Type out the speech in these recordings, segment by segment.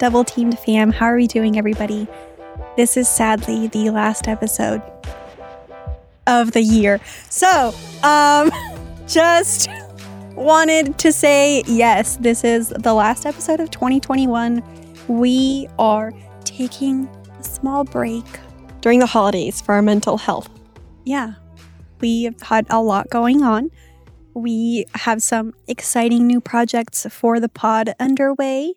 Double Teamed fam? How are we doing, everybody? This is sadly the last episode of the year. So, um, just wanted to say yes, this is the last episode of 2021. We are taking a small break. during the holidays for our mental health. Yeah, we have had a lot going on. We have some exciting new projects for the pod underway.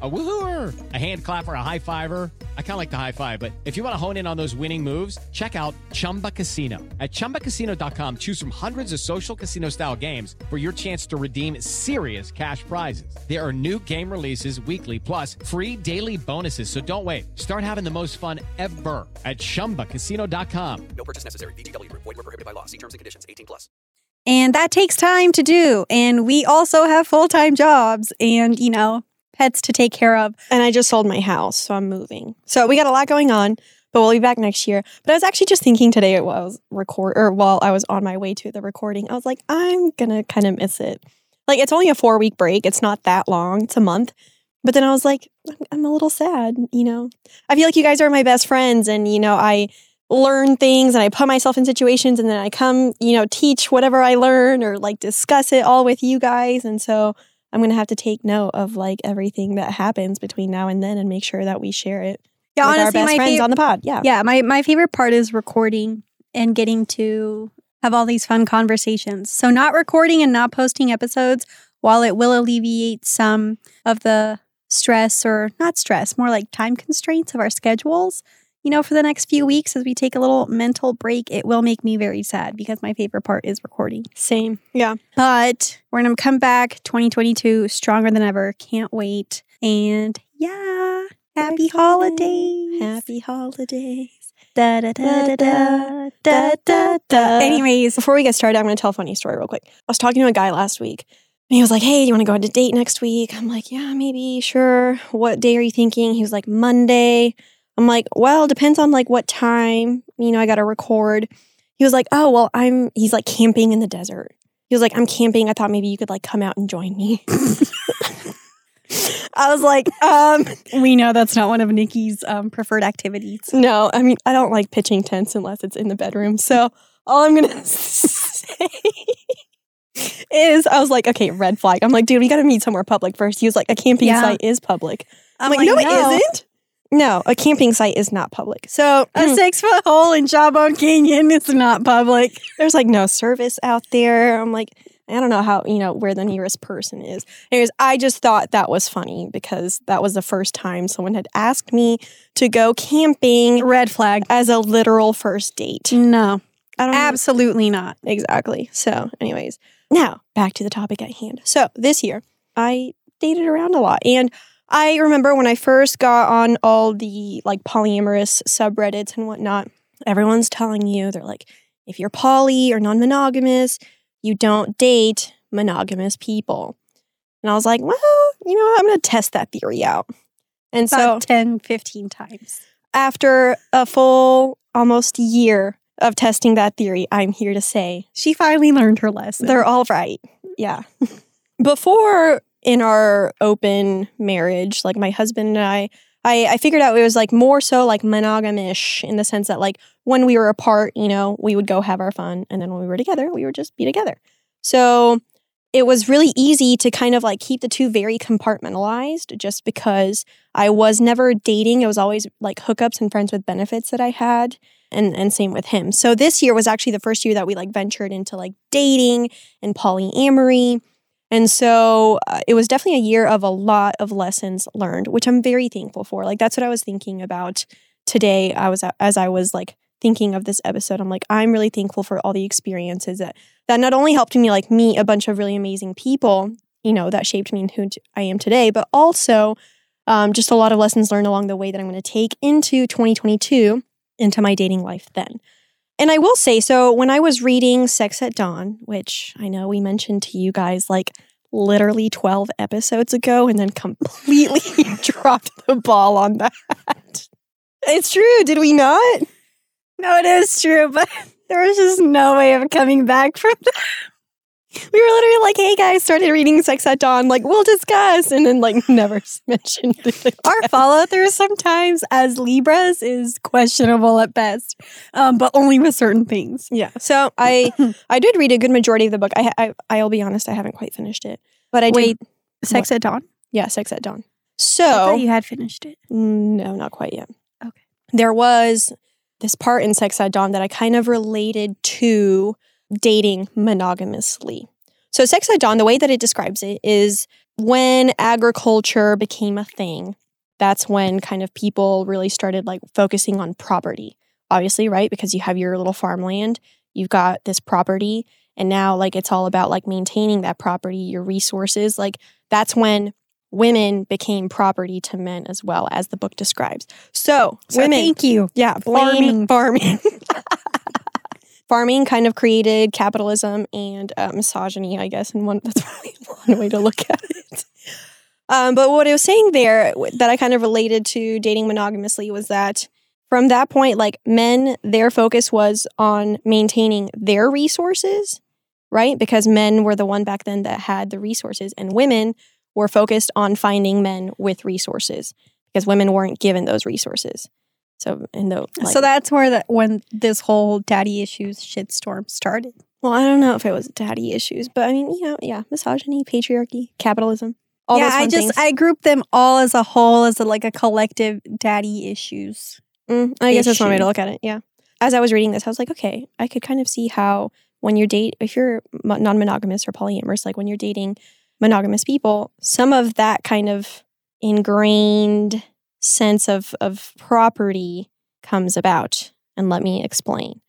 A woohooer, a hand clapper, a high fiver. I kind of like the high five, but if you want to hone in on those winning moves, check out Chumba Casino. At chumbacasino.com, choose from hundreds of social casino style games for your chance to redeem serious cash prizes. There are new game releases weekly, plus free daily bonuses. So don't wait. Start having the most fun ever at chumbacasino.com. No purchase necessary. VGW Group. Void were prohibited by law. See terms and conditions. 18 plus. And that takes time to do. And we also have full time jobs and, you know, pets to take care of. And I just sold my house, so I'm moving. So we got a lot going on, but we'll be back next year. But I was actually just thinking today while I was record or while I was on my way to the recording, I was like, I'm gonna kind of miss it. Like it's only a four week break. It's not that long. It's a month. But then I was like, I'm a little sad, you know. I feel like you guys are my best friends, and you know, I learn things and I put myself in situations, and then I come, you know, teach whatever I learn or like discuss it all with you guys. And so I'm gonna have to take note of like everything that happens between now and then, and make sure that we share it Yeah, with our honestly, best my friends fav- on the pod. Yeah. yeah, my, my favorite part is recording and getting to have all these fun conversations. So, not recording and not posting episodes, while it will alleviate some of the stress or not stress, more like time constraints of our schedules, you know, for the next few weeks as we take a little mental break, it will make me very sad because my favorite part is recording. Same. Yeah. But we're going to come back 2022 stronger than ever. Can't wait. And yeah, happy excited. holidays. Happy holidays. Da, da, da, da, da, da, da, da. Anyways, Before we get started, I'm going to tell a funny story real quick. I was talking to a guy last week. And he was like, Hey, do you want to go on a date next week? I'm like, Yeah, maybe, sure. What day are you thinking? He was like, Monday. I'm like, Well, depends on like what time. You know, I got to record. He was like, Oh, well, I'm, he's like camping in the desert. He was like, I'm camping. I thought maybe you could like come out and join me. I was like, um, we know that's not one of Niki's um, preferred activities. no, I mean, I don't like pitching tents unless it's in the bedroom. So all I'm gonna say is, I was like, okay, red flag. I'm like, dude, we got to meet somewhere public first. He was like, a camping Yeah. site is public. I'm, like, no. it isn't. No, a camping site is not public. So A mm. six foot hole in Jawbone Canyon is not public. there's like no service out there. I'm like, I don't know how, you know, where the nearest person is. Anyways, I just thought that was funny because that was the first time someone had asked me to go camping Red flag. as a literal first date. No, I don't know. absolutely not. Exactly. So, anyways, now back to the topic at hand. So, this year I dated around a lot. And I remember when I first got on all the like polyamorous subreddits and whatnot, everyone's telling you, they're like, if you're poly or non monogamous, you don't date monogamous people. And I was like, well, you know. I'm going to test that theory out. And so, About 10, 15 times. after a full almost year of testing that theory, I'm here to say She finally learned her lesson. they're all right. Yeah. Before in our open marriage, like my husband and I, I, I figured out it was like more so like monogamish in the sense that like when we were apart, you know, we would go have our fun. And then when we were together, we would just be together. So it was really easy to kind of like keep the two very compartmentalized just because I was never dating. It was always like hookups and friends with benefits that I had. And, and same with him. So this year was actually the first year that we like ventured into like dating and polyamory. And so uh, it was definitely a year of a lot of lessons learned, which I'm very thankful for. Like that's what I was thinking about today. I was as I was like thinking of this episode. I'm like I'm really thankful for all the experiences that that not only helped me like meet a bunch of really amazing people, you know, that shaped me and who I am today, but also um, just a lot of lessons learned along the way that I'm going to take into 2022 into my dating life then. And I will say, so when I was reading Sex at Dawn, which I know we mentioned to you guys like literally 12 episodes ago and then completely dropped the ball on that. It's true, did we not? no, it is true, but There was just no way of coming back from that. We were literally like, "Hey guys, started reading Sex at Dawn. Like, we'll discuss," and then like never mentioned it. Our follow through sometimes as Libras is questionable at best, um, but only with certain things. Yeah. So I I did read a good majority of the book. I, I I'll be honest, I haven't quite finished it, but I Wait, did. Sex at Dawn? Yeah, Sex at Dawn. I So thought you had finished it. no, not quite yet. Okay. There was this part in Sex at Dawn that I kind of related to dating monogamously. So Sex at Dawn, the way that it describes it is when agriculture became a thing. That's when kind of people really started like focusing on property. Obviously, right? Because you have your little farmland, you've got this property, and now like it's all about like maintaining that property, your resources. Like that's when women became property to men as well as the book describes. So, So women thank you. yeah, Farming. farming. farming kind of created capitalism and uh, misogyny, I guess, and one that's probably one way to look at it. Um, but what I was saying there that I kind of related to dating monogamously was that from that point, like men, their focus was on maintaining their resources, right? Because men were the one back then that had the resources, and women were focused on finding men with resources because women weren't given those resources. So, in the like, so that's where that when this whole daddy issues shitstorm started. Well, I don't know if it was daddy issues, but I mean, you know, yeah, misogyny, patriarchy, capitalism. All yeah, I just things. I group them all as a whole as a, like a collective daddy issues. Mm, I guess that's one way to look at it. Yeah. As I was reading this, I was like, okay, I could kind of see how when you're date, if you're non-monogamous or polyamorous, like when you're dating monogamous people, some of that kind of ingrained sense of of property comes about. And let me explain.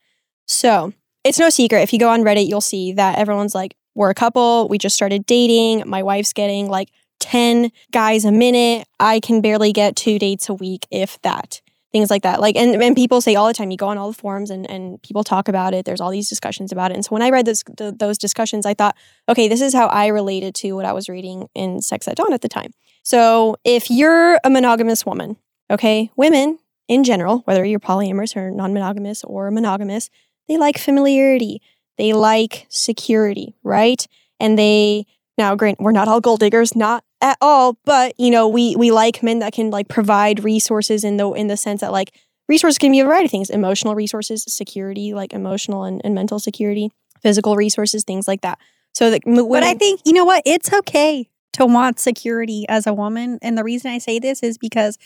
So it's no secret. If you go on Reddit, you'll see that everyone's like, we're a couple. We just started dating. My wife's getting like 10 guys a minute. I can barely get two dates a week, if that. Things like that. Like, and, and people say all the time, you go on all the forums and, and people talk about it. There's all these discussions about it. And so when I read those, th- those discussions, I thought, okay, this is how I related to what I was reading in Sex at Dawn at the time. So if you're a monogamous woman, okay, women in general, whether you're polyamorous or non monogamous or monogamous, they like familiarity. They like security, right? And they now, grant we're not all gold diggers, not at all, but you know, we we like men that can like provide resources in the in the sense that like resources can be a variety of things: emotional resources, security, like emotional and, and mental security, physical resources, things like that. So that, But I think you know what? It's okay to want security as a woman, and the reason I say this is because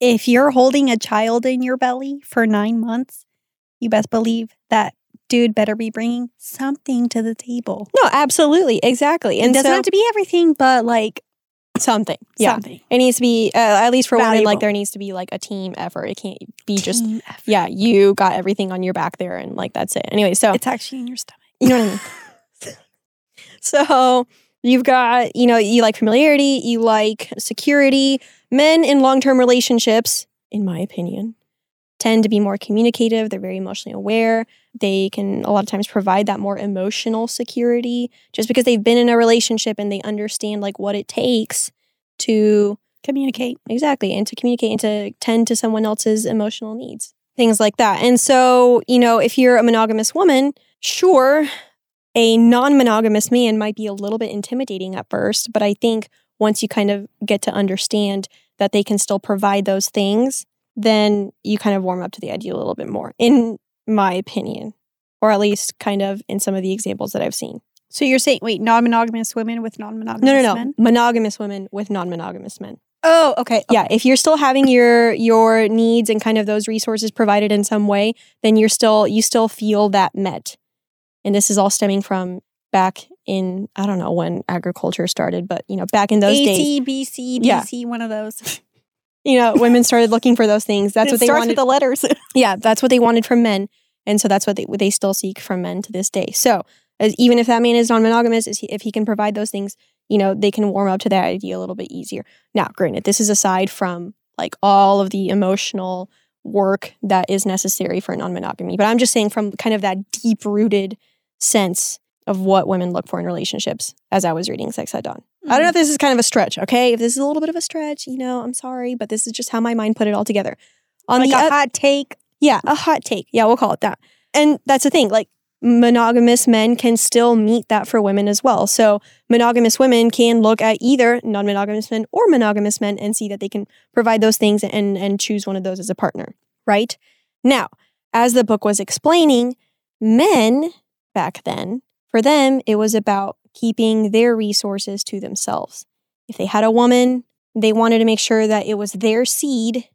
if you're holding a child in your belly for nine months, you best believe that dude better be bringing something to the table. no, absolutely, exactly, It and doesn't so have to be everything, but like something, yeah. something. It needs to be uh, at least for women. Like there needs to be like a team effort. It can't be just effort. yeah, you got everything on your back there, and like that's it. Anyway, so It's actually in your stomach. You know what I mean? so you've got, you know, you like familiarity, you like security. Men in long term relationships, in my opinion, tend to be more communicative. They're very emotionally aware. They can a lot of times provide that more emotional security just because they've been in a relationship and they understand like what it takes to Communicate. Exactly. And to communicate and to tend to someone else's emotional needs, things like that. And so, you know, if you're a monogamous woman, sure, a non monogamous man might be a little bit intimidating at first. But I think once you kind of get to understand that they can still provide those things, then you kind of warm up to the idea a little bit more, in my opinion, or at least kind of in some of the examples that I've seen. So you're saying wait, non-monogamous women with non-monogamous No, no, no. men? Monogamous women with non monogamous men. Oh, okay. yeah if you're still having your your needs and kind of those resources provided in some way then you're still you still feel that met and this is all stemming from back in i don't know when agriculture started but you know back in those days AT, BC, Yeah. BC, one of those. you know women started looking for those things that's It what they starts wanted with the letters. yeah that's what they wanted from men and so that's what they, what they still seek from men to this day so as, even if that man is non-monogamous is he, if he can provide those things you know they can warm up to that idea a little bit easier now granted this is aside from like all of the emotional work that is necessary for non-monogamy but i'm just saying from kind of that deep rooted sense of what women look for in relationships as i was reading sex at dawn i don't know mm. if this is kind of a stretch okay if this is a little bit of a stretch you know i'm sorry but this is just how my mind put it all together on like the a hot take. yeah, a hot take. Yeah, we'll call it that. and that's the thing. Like monogamous men can still meet that for women as well. So monogamous women can look at either non-monogamous men or monogamous men and see that they can provide those things and and choose one of those as a partner, right? Now, as the book was explaining, men back then, for them it was about keeping their resources to themselves. If they had a woman, they wanted to make sure that it was their seed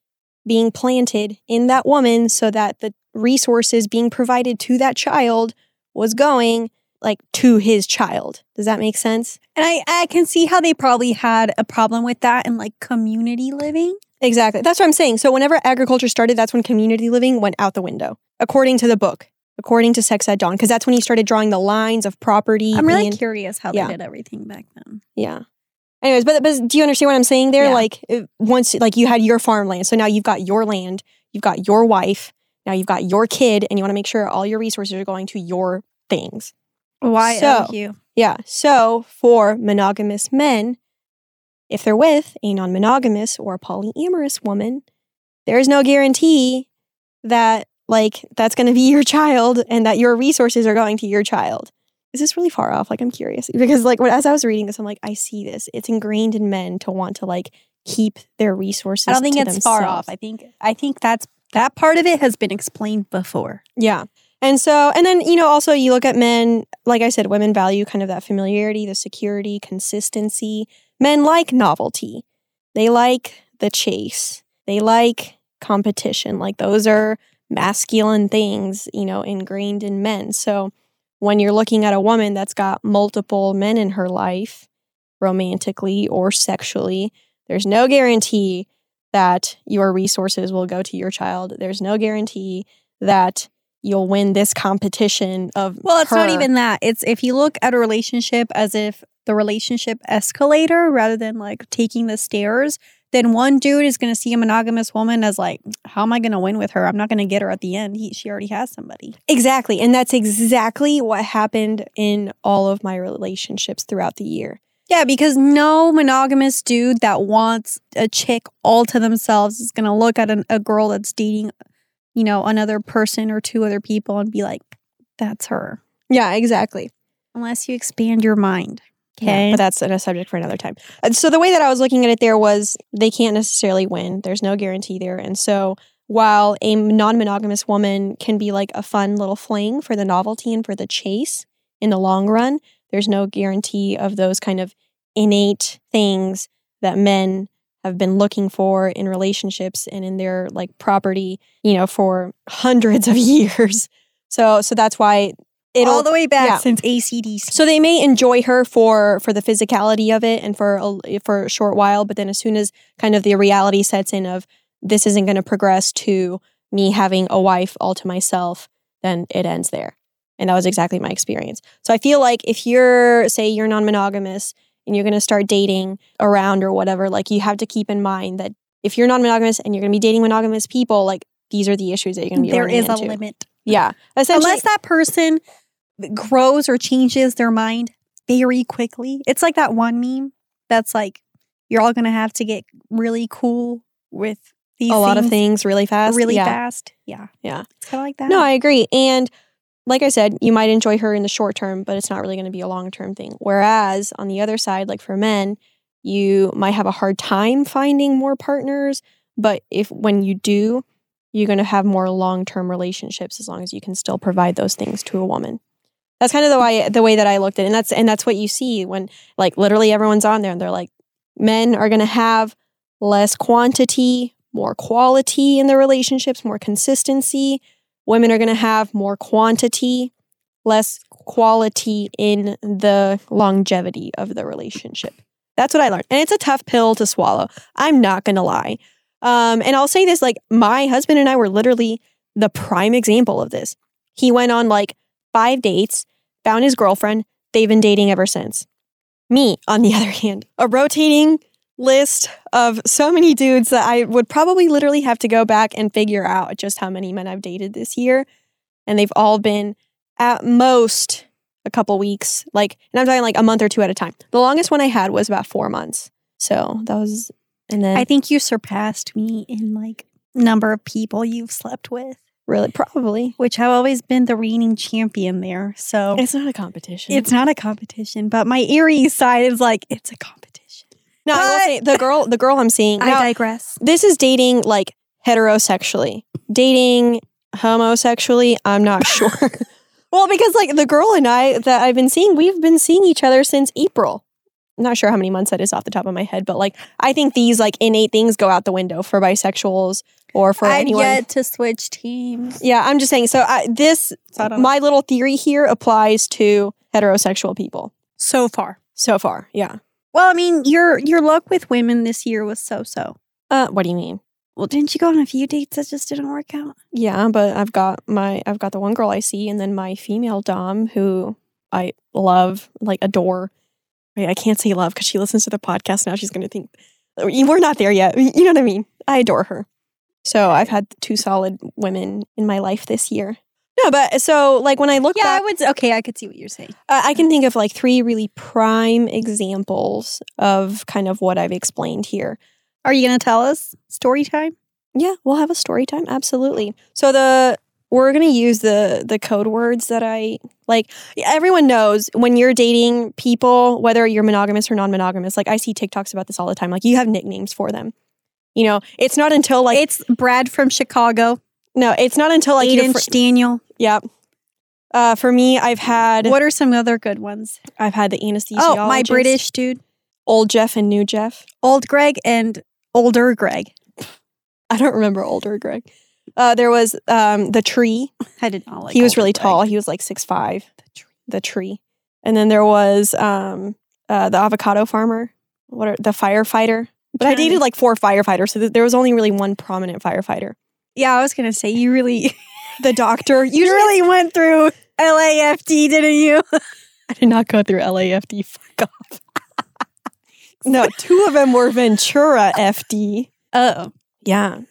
being planted in that woman so that the resources being provided to that child was going like to his child. Does that make sense? And I, I can see how they probably had a problem with that in like community living. Exactly. That's what I'm saying. So whenever agriculture started, that's when community living went out the window, according to the book, according to Sex at Dawn, because that's when he started drawing the lines of property. I'm really and- curious how yeah. they did everything back then. Yeah. Anyways, but, but do you understand what I'm saying there? Yeah. Like it- once like you had your farmland, so now you've got your land, you've got your wife, now you've got your kid, and you want to make sure all your resources are going to your things. Why So- you? Yeah. So for monogamous men, if they're with a non-monogamous or polyamorous woman, there's no guarantee that like that's going to be your child and that your resources are going to your child. Is this really far off? Like I'm curious because like when, as I was reading this, I'm like I see this. It's ingrained in men to want to like keep their resources. I don't think to it's far themselves. off. I think I think that's that part of it has been explained before. Yeah. And so, and then, you know, also you look at men, like I said, women value kind of that familiarity, the security, consistency. Men like novelty. They like the chase. They like competition. Like those are masculine things, you know, ingrained in men. So when you're looking at a woman that's got multiple men in her life, romantically or sexually, there's no guarantee that your resources will go to your child. There's no guarantee that you'll win this competition of Well, it's not even that. It's if you look at a relationship as if the relationship escalator rather than like taking the stairs, then one dude is going to see a monogamous woman as like, how am I going to win with her? I'm not going to get her at the end. He, she already has somebody. exactly and that's exactly what happened in all of my relationships throughout the year Yeah, because no monogamous dude that wants a chick all to themselves is going to look at an, a girl that's dating, you know, another person or two other people and be like, that's her. yeah exactly Unless you expand your mind. Yeah, but that's a subject for another time. So the way that I was looking at it there was they can't necessarily win. There's no guarantee there. And so while a non-monogamous woman can be like a fun little fling for the novelty and for the chase in the long run, there's no guarantee of those kind of innate things that men have been looking for in relationships and in their like property, you know, for hundreds of years. So so that's why it'll all the way back yeah. since ACDC. so they may enjoy her for for the physicality of it and for a, for a short while, but then as soon as kind of the reality sets in of this isn't going to progress to me having a wife all to myself, then it ends there. And that was exactly my experience. So I feel like if you're say you're non-monogamous and you're going to start dating around or whatever, like you have to keep in mind that if you're non-monogamous and you're going to be dating monogamous people, like these are the issues that you're going to be There is a into. limit. Yeah. Unless that person grows or changes their mind very quickly. It's like that one meme that's like, you're all going to have to get really cool with these a lot of things really fast. really yeah. fast. Yeah. Yeah. It's kind of like that. No, I agree. And like I said, you might enjoy her in the short term, but it's not really going to be a long term thing. Whereas on the other side, like for men, you might have a hard time finding more partners, but if when you do, you're going to have more long term relationships as long as you can still provide those things to a woman. That's kind of the way the way that I looked at it. And that's and that's what you see when like literally everyone's on there and they're like, men are gonna have less quantity, more quality in their relationships, more consistency. Women are gonna have more quantity, less quality in the longevity of the relationship. That's what I learned. And it's a tough pill to swallow. I'm not gonna lie. Um, and I'll say this like my husband and I were literally the prime example of this. He went on like five dates, found his girlfriend. They've been dating ever since. Me, on the other hand, a rotating list of so many dudes that I would probably literally have to go back and figure out just how many men I've dated this year. And they've all been at most a couple weeks, like, and I'm talking like a month or two at a time. The longest one I had was about four months. So that was, and then I think you surpassed me in like number of people you've slept with. Really, probably. which I've always been the reigning champion there. So It's not a competition. it's not a competition, but my Aries side is like it's a competition. no. I will say the girl, the girl I'm seeing. I now, digress. this is dating like heterosexually. Dating homosexually, I'm not sure. well, because like the girl and I that I've been seeing, we've been seeing each other since April. I'm not sure how many months that is off the top of my head, but like I think these like innate things go out the window for bisexuals or for I've anyone. yet to switch teams. yeah, I'm just saying. So I, this, So I my little theory here applies to heterosexual people so far. so far. Yeah. Well, I mean, your your luck with women this year was so so. Uh, what do you mean? Well, didn't you go on a few dates that just didn't work out? Yeah, but I've got my I've got the one girl I see, and then my female dom who I love, like adore. Wait, I can't say love because she listens to the podcast now. She's gonna think we're not there yet. You know what I mean? I adore her. So I've had two solid women in my life this year. No, but so like when I look Yeah, I would. Okay, I could see what you're saying. uh, I can think of like three really prime examples of kind of what I've explained here. Are you gonna tell us story time? Yeah, we'll have a story time. Absolutely. So the we're gonna use the the code words that I like. Everyone knows when you're dating people, whether you're monogamous or non-monogamous. Like I see TikToks about this all the time. Like you have nicknames for them. You know, it's not until like it's Brad from Chicago, no, it's not until like eight inch fr- Daniel. Yep. Uh, for me, I've had What are some other good ones? I've had the anesthesiologist. Oh, my British dude, old Jeff and new Jeff. old Greg and older Greg. I don't remember older Greg. Uh, there was um, the tree. I did not like. he was really Greg. tall. He was like six five. The tree. The tree, and then there was um, uh, the avocado farmer. What are the firefighter? But I dated like four firefighters, so there was only really one prominent firefighter. Yeah, I was gonna say you really, The doctor. you really went through LAFD, didn't you? I did not go through LAFD. Fuck off. no, two of them were Ventura FD. Oh, Yeah,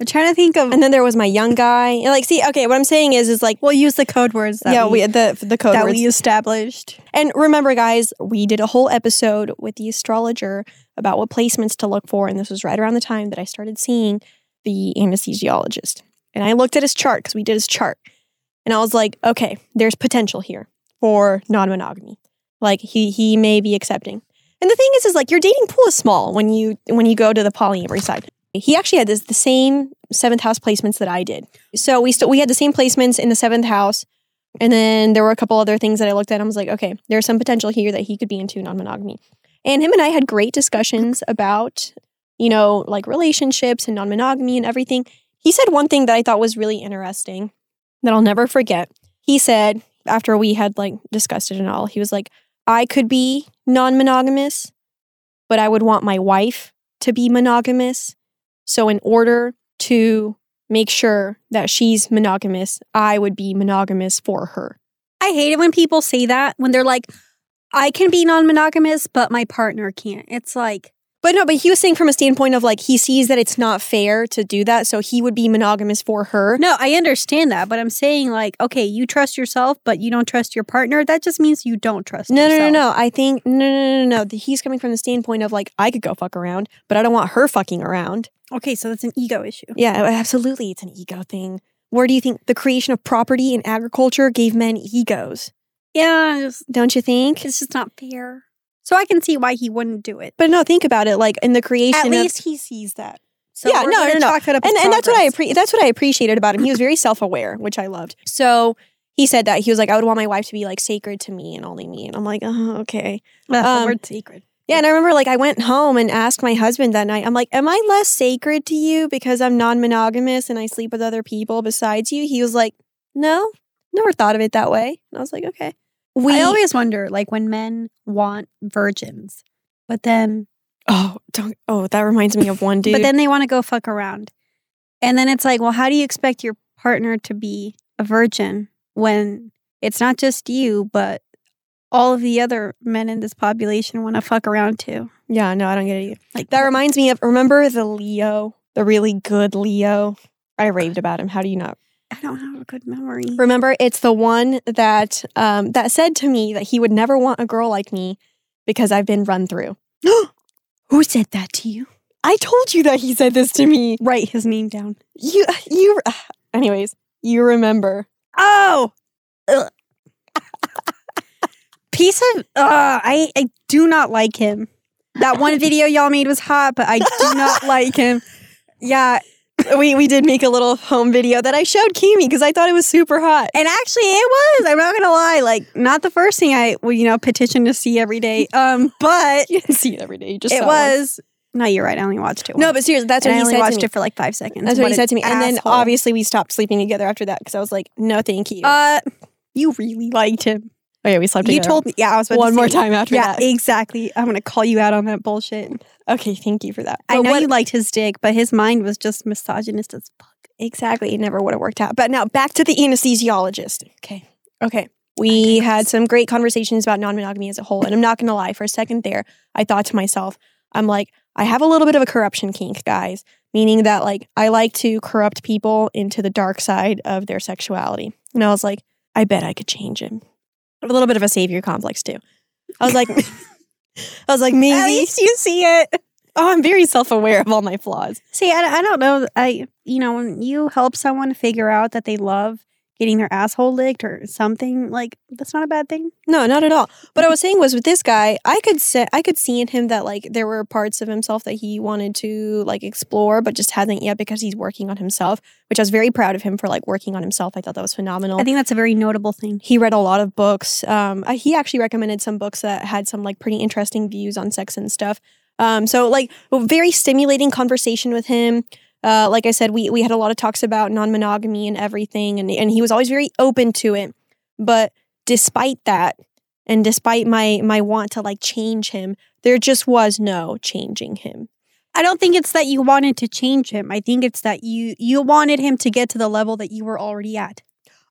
I'm trying to think of. and then there was my young guy. And, Like, see, okay, what I'm saying is, is like, we'll use the code words. That yeah, we, we the the code that words. we established. And remember, guys, we did a whole episode with the astrologer about what placements to look for. And this was right around the time that I started seeing the anesthesiologist. And I looked at his chart because we did his chart. And I was like, okay, there's potential here for non monogamy. Like he he may be accepting. And the thing is, is like your dating pool is small when you when you go to the polyamory side. He actually had this the same seventh house placements that I did. So we still we had the same placements in the seventh house. And then there were a couple other things that I looked at I was like, okay, there's some potential here that he could be into non monogamy. And him and I had great discussions about, you know, like relationships and non monogamy and everything. He said one thing that I thought was really interesting that I'll never forget. He said, after we had like discussed it and all, he was like, I could be non monogamous, but I would want my wife to be monogamous. So, in order to make sure that she's monogamous, I would be monogamous for her. I hate it when people say that when they're like, "I can be non-monogamous, but my partner can't." It's like, But no, but he was saying from a standpoint of like he sees that it's not fair to do that, so he would be monogamous for her. no, I understand that, but I'm saying like, okay, you trust yourself, but you don't trust your partner. That just means you don't trust. No, no, no, yourself. no. I think no, no, no, no, no. He's coming from the standpoint of like I could go fuck around, but I don't want her fucking around. Okay, so that's an ego issue. Yeah, absolutely, it's an ego thing. Where do you think the creation of property and agriculture gave men egos? Yeah, Don't you think? it's just not fair. So I can see why he wouldn't do it. But no, think about it. Like in the creation, At of- least he sees that. So Yeah, no, no, no. chalk it up and and that's what I appre- that's what I appreciated about him. He was very self aware, which I loved. So he said that he was like, I would want my wife to be like sacred to me and only me. And I'm like, oh, okay. That's the um, word sacred. Yeah, and I remember like I went home and asked my husband that night. I'm like, "Am I less sacred to you because I'm non-monogamous and I sleep with other people besides you?" He was like, "No, never thought of it that way." And I was like, "Okay." We I always wonder, like when men want virgins, but then oh don't oh that reminds me of one dude. but then they want to go fuck around, and then it's like, well, how do you expect your partner to be a virgin when it's not just you, but all of the other men in this population want to fuck around too? yeah, no, I don't get it. Either. Like That reminds me of remember the Leo, the really good Leo. I raved about him. How do you not I don't have a good memory. remember? It's the one that um that said to me that he would never want a girl like me because I've been run through. Who said that to you? I told you that he said this to me. Write his name down. You, you. Anyways, you remember. Oh, piece of. Uh, I I do not like him. That one video y'all made was hot, but I do not like him. Yeah, we we did make a little home video that I showed Cami because I thought it was super hot. And actually, it was. I'm not gonna lie. Like, not the first thing I, well, you know, petition to see every day. Um, but You didn't see it every day. You just it saw one. was. No, you're right. I only watched it. No, but seriously, that's And what I he only said watched to me. it for like five seconds. That's what What he said to me. And then obviously we stopped sleeping together after that because I was like, no, thank you. uh, you really liked him. Oh yeah, we slept You told me. Yeah, I was about one more time after Yeah, that. exactly. I'm gonna call you out on that bullshit. Okay, thank you for that. I But know what- you liked his dick, but his mind was just misogynist as fuck. exactly. It never would have worked out. But now back to the anesthesiologist. Okay. Okay. We had some great conversations about non monogamy as a whole. And I'm not going to lie, for a second there, I thought to myself, I'm like, I have a little bit of a corruption kink, guys, meaning that like I like to corrupt people into the dark side of their sexuality. And I was like, I bet I could change him. A little bit of a savior complex too. I was like, I was like, maybe. At least you see it. Oh, I'm very self aware of all my flaws. See, I, I don't know. I you know when you help someone figure out that they love getting their asshole licked or something, like that's not a bad thing. No, not at all. What I was saying was with this guy, I could say I could see in him that like there were parts of himself that he wanted to like explore, but just hasn't yet because he's working on himself. Which I was very proud of him for like working on himself. I thought that was phenomenal. I think that's a very notable thing. he read a lot of books. Um, he actually recommended some books that had some like pretty interesting views on sex and stuff. Um, so like a very stimulating conversation with him. Uh, like I said, we we had a lot of talks about non monogamy and everything, and and he was always very open to it. But despite that, and despite my my want to like change him, there just was no changing him. I don't think it's that you wanted to change him. I think it's that you you wanted him to get to the level that you were already at.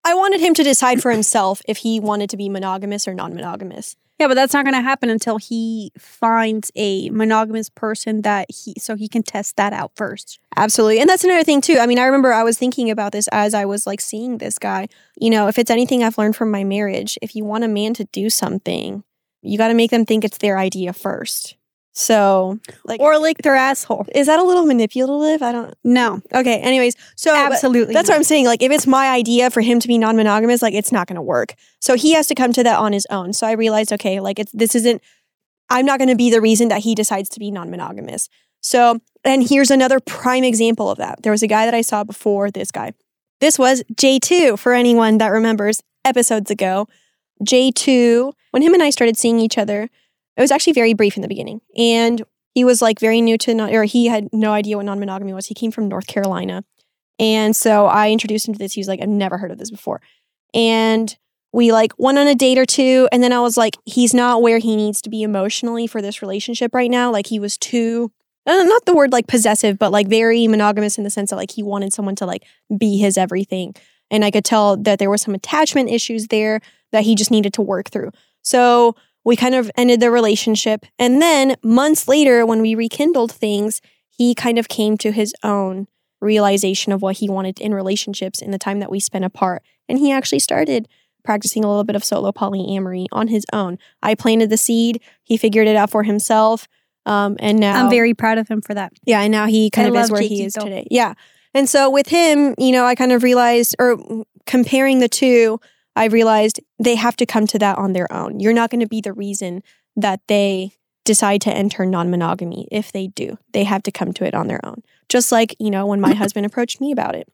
I wanted him to decide for himself if he wanted to be monogamous or non monogamous. Yeah, but that's not going to happen until he finds a monogamous person that he so he can test that out first. Absolutely. And that's another thing too. I mean, I remember I was thinking about this as I was like seeing this guy. You know, if it's anything I've learned from my marriage, if you want a man to do something, you got to make them think it's their idea first. So, like Or lick their asshole. is that a little manipulative? I don't No, Okay, anyways. So absolutely. that's what. I'm saying. Like if it's my idea for him to be non-monogamous, like it's not going to work. So he has to come to that on his own. So I realized, okay, like it's this isn't. I'm not going to be the reason that he decides to be non-monogamous. So and here's another prime example of that. There was a guy that I saw before this guy. This was J2 for anyone that remembers episodes ago. J2, when him and I started seeing each other, it was actually very brief in the beginning. And he was like very new to, non- or he had no idea what non monogamy was. He came from North Carolina. And so I introduced him to this. He was like, I've never heard of this before. And we like went on a date or two. And then I was like, he's not where he needs to be emotionally for this relationship right now. Like he was too, uh, not the word like possessive, but like very monogamous in the sense that like he wanted someone to like be his everything. And I could tell that there were some attachment issues there that he just needed to work through. So we kind of ended the relationship. And then months later, when we rekindled things, he kind of came to his own realization of what he wanted in relationships in the time that we spent apart. And he actually started practicing a little bit of solo polyamory on his own. I planted the seed, he figured it out for himself. Um, and now I'm very proud of him for that. yeah, and now he kind I of is where he is Chiquito. today. Yeah. And so with him, you know, I kind of realized, or comparing the two, I realized they have to come to that on their own. You're not going to be the reason that they decide to enter non monogamy. If they do, they have to come to it on their own. Just like, you know, when my husband approached me about it.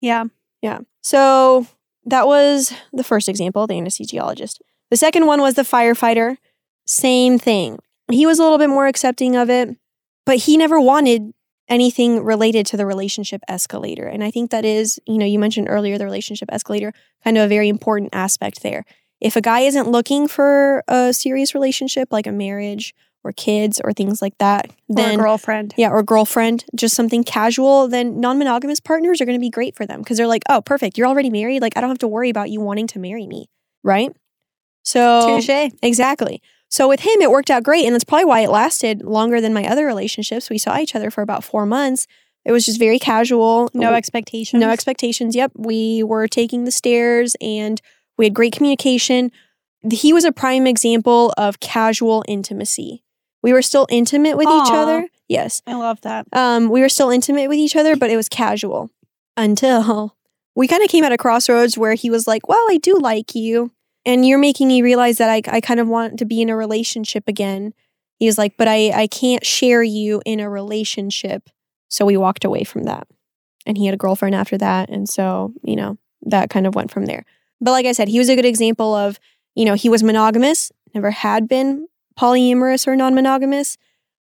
Yeah. Yeah. So that was the first example, the anesthesiologist. The second one was the firefighter. Same thing. He was a little bit more accepting of it, but he never wanted anything related to the relationship escalator. And I think that is, you know, you mentioned earlier the relationship escalator, kind of a very important aspect there. If a guy isn't looking for a serious relationship like a marriage or kids or things like that, Or then a girlfriend. yeah, or girlfriend, just something casual, then non monogamous partners are going to be great for them because they're like, oh, perfect. You're already married. Like, I don't have to worry about you wanting to marry me. Right. So, Touche. exactly. So, with him, it worked out great. And that's probably why it lasted longer than my other relationships. We saw each other for about four months. It was just very casual. No We- expectations. no expectations. Yep. We were taking the stairs and we had great communication. He was a prime example of casual intimacy. We were still intimate with each other. Yes. I love that. Um, we were still intimate with each other, but it was casual until we kind of came at a crossroads where he was like, Well, I do like you. And you're making me realize that I, I kind of want to be in a relationship again. He was like, But I, I can't share you in a relationship. So we walked away from that. And he had a girlfriend after that. And so, you know, that kind of went from there. But like I said, he was a good example of, you know, he was monogamous, never had been polyamorous or non monogamous,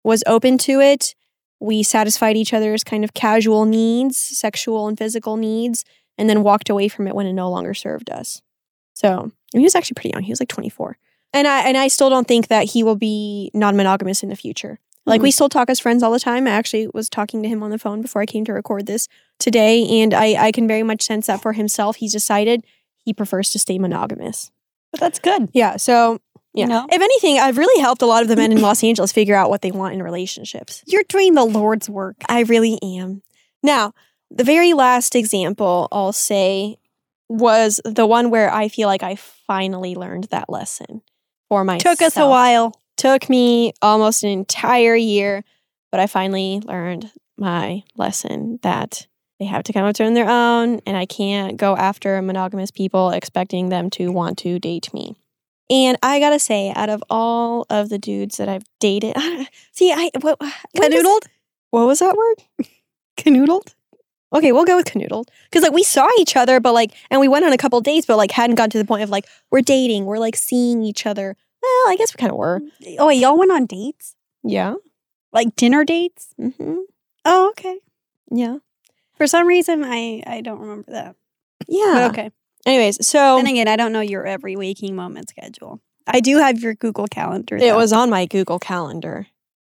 was open to it. We satisfied each other's kind of casual needs, sexual and physical needs, and then walked away from it when it no longer served us. So he was actually pretty young. He was like 24. And I and I still don't think that he will be non-monogamous in the future. Like we mm-hmm. still talk as friends all the time. I actually was talking to him on the phone before I came to record this today, and I, I can very much sense that for himself, he's decided he prefers to stay monogamous. But that's good. Yeah. So yeah. You know? If anything, I've really helped a lot of the men in Los Angeles figure out what they want in relationships. You're doing the Lord's work. I really am. Now, the very last example I'll say was the one where I feel like I finally learned that lesson for myself. Took us a while. Took me almost an entire year, but I finally learned my lesson that they have to come up to on their own, and I can't go after monogamous people expecting them to want to date me. And I gotta say, out of all of the dudes that I've dated, see, I what does- Canoodled? what was that word? Canoodled? Okay, we'll go with canoodled because like we saw each other, but like, and we went on a couple dates, but like hadn't gotten to the point of like we're dating, we're like seeing each other. Well, I guess we kind of were. Oh, wait, y'all went on dates? Yeah. Like dinner dates? Mm-hmm. Oh, okay. Yeah. For some reason, I I don't remember that. Yeah. But okay. Anyways, so And again, I don't know your every waking moment schedule. I do have your Google Calendar. it was on my Google Calendar.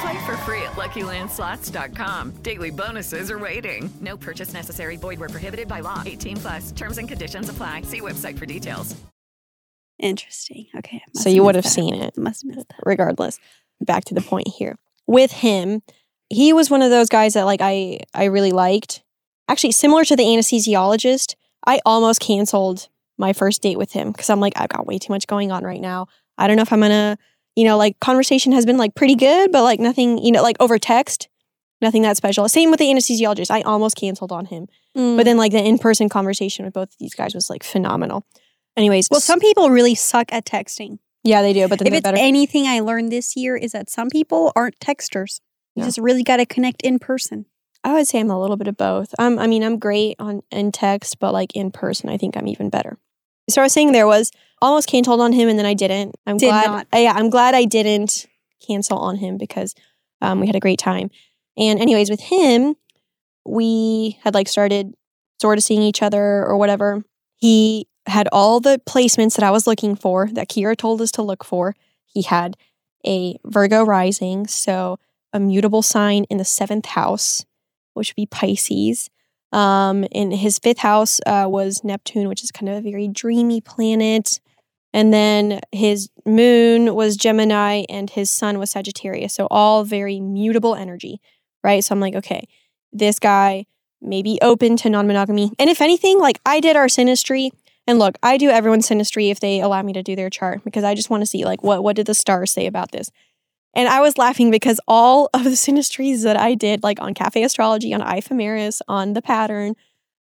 Play for free at LuckyLandSlots.com. Daily bonuses are waiting. No purchase necessary. Void where prohibited by law. 18 plus. Terms and conditions apply. See website for details. interesting. Okay. So you would have that. seen it. Must have missed that. regardless back to the point here with him he was one of those guys that like i i really liked actually similar to the anesthesiologist i almost canceled my first date with him because i'm like i've got way too much going on right now i don't know if i'm gonna you know like conversation has been like pretty good but like nothing you know like over text nothing that special same with the anesthesiologist i almost canceled on him Mm. but then like the in-person conversation with both of these guys was like phenomenal anyways well, some people really suck at texting. yeah they do but then If it's better anything I learned this year is that some people aren't texters. You Yeah. just really got to connect in person. I would say I'm a little bit of both. Um, I mean, I'm great on in text, but like in person, I think I'm even better. So I was saying there was almost canceled on him, and then I didn't. I'm Did glad. not. yeah, I'm glad I didn't cancel on him because um, we had a great time. And anyways, with him, we had like started sort of seeing each other or whatever. He had all the placements that I was looking for that Kira told us to look for. He had a Virgo rising, so a mutable sign in the seventh house, which would be Pisces. Um, and his fifth house uh, was Neptune, which is kind of a very dreamy planet. And then his moon was Gemini and his sun was Sagittarius. So all very mutable energy, right? So I'm like, okay, this guy may be open to non monogamy. And if anything, like I did our synastry. And look, I do everyone's synastry if they allow me to do their chart because I just want to see like what what did the stars say about this. And I was laughing because all of the synastries that I did, like on Cafe Astrology, on Ephemeris, on The Pattern,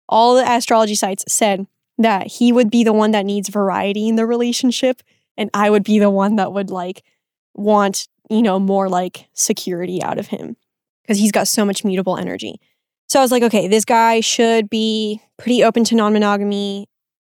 all the astrology sites said that he would be the one that needs variety in the relationship. And I would be the one that would like want, you know, more like security out of him because he's got so much mutable energy. So I was like, okay, this guy should be pretty open to non monogamy.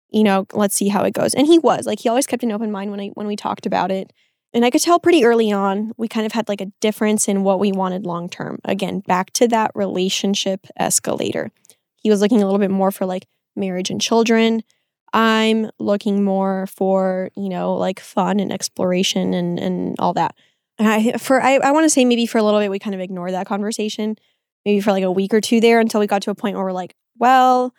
You know, let's see how it goes. And he was like, he always kept an open mind when I when we talked about it. And I could tell pretty early on, we kind of had like a difference in what we wanted long term. Again, back to that relationship escalator. He was looking a little bit more for like marriage and children. I'm looking more for, you know, like fun and exploration and and all that. And I for I, I want to say maybe for a little bit we kind of ignored that conversation. Maybe for like a week or two there until we got to a point where we're like, well,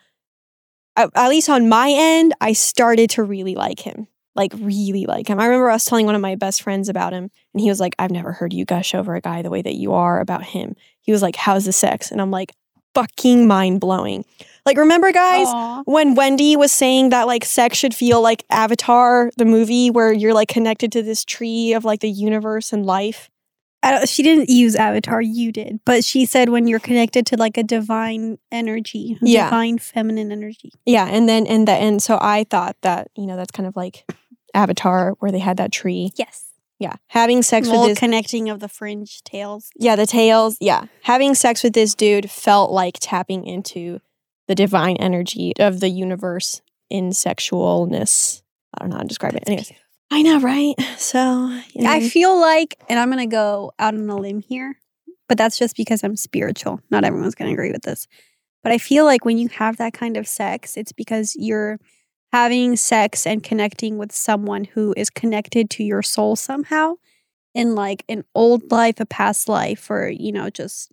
at, at least on my end, I started to really like him. Like really like him. I remember us telling one of my best friends about him, and he was like, I've never heard you gush over a guy the way that you are about him. He was like, How's the sex? And I'm like, fucking mind blowing. Like, remember, guys, Aw. when Wendy was saying that like sex should feel like Avatar, the movie where you're like connected to this tree of like the universe and life? I don't, she didn't use avatar, you did, but she said when you're connected to like a divine energy, Yeah. divine feminine energy. Yeah, and then and that and so I thought that you know that's kind of like Avatar where they had that tree. Yes. Yeah, having sex with this. connecting of the fringe tails. yeah, the tails. Yeah, having sex with this dude felt like tapping into the divine energy of the universe in sexualness. I don't know how to describe it. Anyways, I know, right? So you know, I feel like, and I'm going to go out on a limb here, but that's just because I'm spiritual. Not everyone's going to agree with this. But I feel like when you have that kind of sex, it's because you're having sex and connecting with someone who is connected to your soul somehow in like an old life, a past life, or, you know, just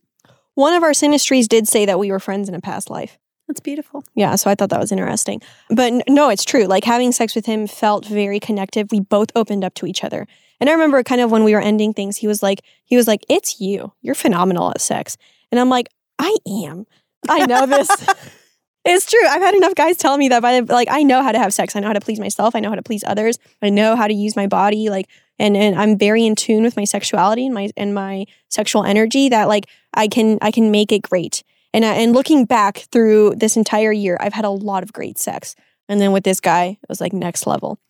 one of our synastries did say that we were friends in a past life. that's beautiful. Yeah, so I thought that was interesting. But no, it's true. Like having sex with him felt very connective. We both opened up to each other. And I remember kind of when we were ending things, he was like, he was like, "It's you. You're phenomenal at sex." And I'm like, "I am. I know this." it's true. I've had enough guys tell me that by the, like I know how to have sex. I know how to please myself. I know how to please others. I know how to use my body like and and I'm very in tune with my sexuality and my and my sexual energy that like I can I can make it great. And I, and looking back through this entire year, I've had a lot of great sex. And then with this guy, it was like next level.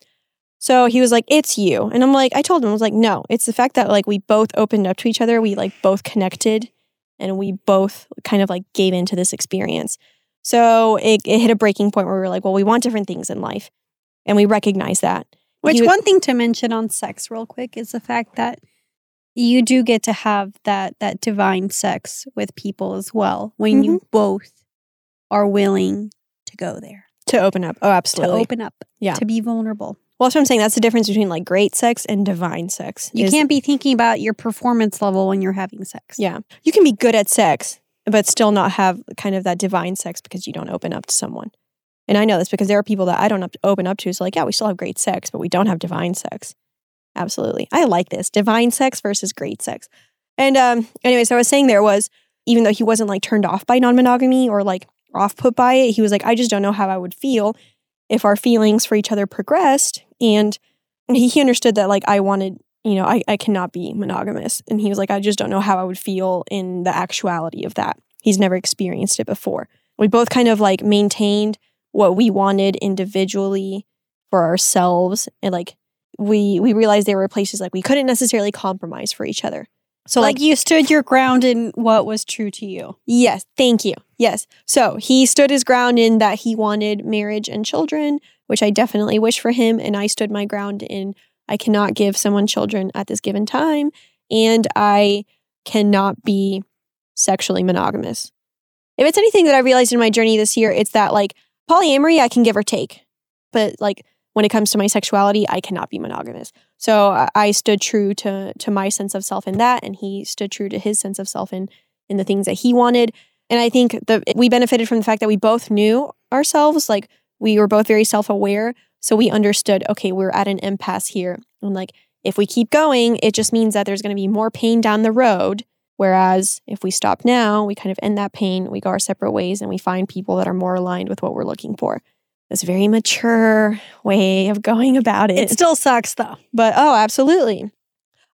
So he was like, "It's you," and I'm like, I told him I was like, "No, it's the fact that like we both opened up to each other, we like both connected, and we both kind of like gave into this experience." So it, it hit a breaking point where we were like, "Well, we want different things in life," and we recognize that. Which one thing to mention on sex real quick is the fact that you do get to have that that divine sex with people as well when you Mm-hmm. both are willing to go there. to open up. Oh, absolutely. To open up. Yeah. To be vulnerable. Well, that's what I'm saying. That's the difference between like great sex and divine sex. You is- can't be thinking about your performance level when you're having sex. Yeah. You can be good at sex, but still not have kind of that divine sex because you don't open up to someone. And I know this because there are people that I don't open up to. So, like, yeah, we still have great sex, but we don't have divine sex. Absolutely. I like this divine sex versus great sex. And, um, anyways, I was saying there was, even though he wasn't like turned off by non monogamy or like off put by it, he was like, I just don't know how I would feel if our feelings for each other progressed. And he, he understood that, like, I wanted you know, I, I cannot be monogamous. And he was like, I just don't know how I would feel in the actuality of that. He's never experienced it before. We both kind of like maintained what we wanted individually for ourselves. And like we we realized there were places like we couldn't necessarily compromise for each other. So like, like you stood your ground in what was true to you. Yes, thank you. Yes. So he stood his ground in that he wanted marriage and children, which I definitely wish for him. And I stood my ground in I cannot give someone children at this given time. And I cannot be sexually monogamous. If it's anything that I realized in my journey this year, it's that like polyamory, I can give or take. But like when it comes to my sexuality, I cannot be monogamous. So I- stood true to to my sense of self in that, and he stood true to his sense of self in in the things that he wanted. And I think that we benefited from the fact that we both knew ourselves, like we were both very self aware. So we understood, okay, we're at an impasse here. And like, if we keep going, it just means that there's going to be more pain down the road. Whereas if we stop now, we kind of end that pain, we go our separate ways, and we find people that are more aligned with what we're looking for. This very mature way of going about it. It still sucks though. But oh, absolutely.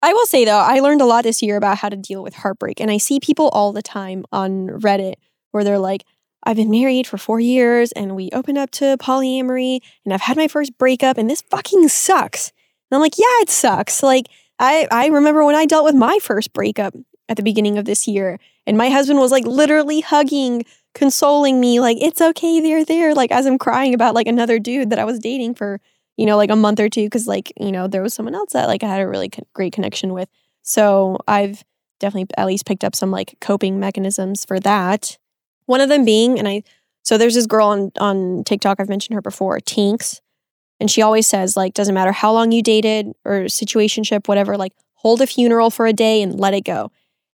I will say though, I learned a lot this year about how to deal with heartbreak. And I see people all the time on Reddit where they're like, I've been married for four years and we opened up to polyamory and I've had my first breakup and this fucking sucks. And I'm like, yeah, it sucks. Like, I, I remember when I dealt with my first breakup at the beginning of this year and my husband was like literally hugging, consoling me, like, it's okay, they're there. Like, as I'm crying about like another dude that I was dating for you know, like a month or two because like, you know, there was someone else that like I had a really co- great connection with. So I've definitely at least picked up some like coping mechanisms for that. One of them being, and I, so there's this girl on, on TikTok, I've mentioned her before, Tinx. And she always says, like, doesn't matter how long you dated or situationship, whatever, like, hold a funeral for a day and let it go.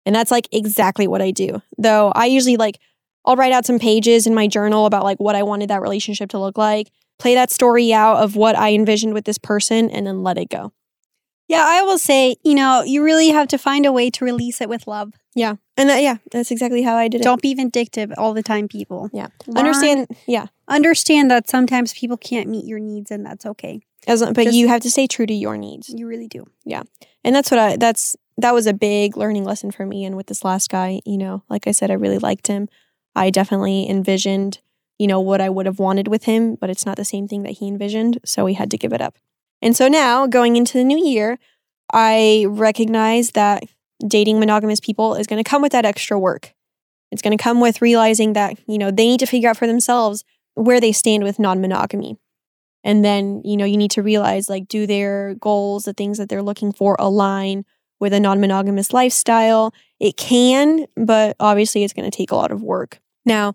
And that's like exactly what I do. Though I usually like, I'll write out some pages in my journal about like what I wanted that relationship to look like play that story out of what I envisioned with this person and then let it go. Yeah, I will say, you know, you really have to find a way to release it with love. Yeah. And that, yeah, that's exactly how I did it. Don't be vindictive all the time, people. Yeah. Learn- understand. Yeah. understand that sometimes people can't meet your needs and that's okay. As, but Just- you have to stay true to your needs. You really do. Yeah. And that's what I, that's, that was a big learning lesson for me. And with this last guy, you know, like I said, I really liked him. I definitely envisioned, you know, what I would have wanted with him, but it's not the same thing that he envisioned. So we had to give it up. And so now going into the new year, I recognize that dating monogamous people is going to come with that extra work. It's going to come with realizing that, you know, they need to figure out for themselves where they stand with non monogamy. And then, you know, you need to realize like, do their goals, the things that they're looking for align with a non monogamous lifestyle? It can, but obviously it's going to take a lot of work. Now,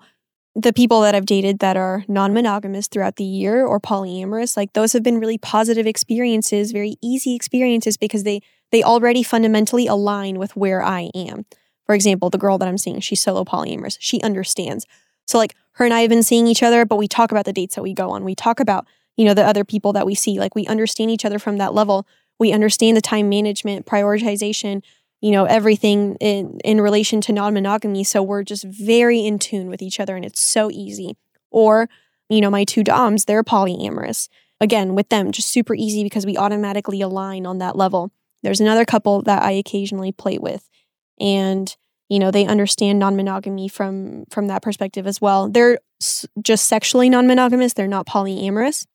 the people that I've dated that are non monogamous throughout the year or polyamorous, like those have been really positive experiences, very easy experiences because they they already fundamentally align with where I am. For example, the girl that I'm seeing, she's solo polyamorous. She understands. So like her and I have been seeing each other, but we talk about the dates that we go on. We talk about, you know, the other people that we see. Like we understand each other from that level. We understand the time management, prioritization, you know, everything in in relation to non-monogamy. So we're just very in tune with each other and it's so easy. Or, you know, my two doms, they're polyamorous. Again, with them, just super easy because we automatically align on that level. There's another couple that I occasionally play with, and you know they understand non-monogamy from from that perspective as well. They're s- just sexually non-monogamous; they're not polyamorous.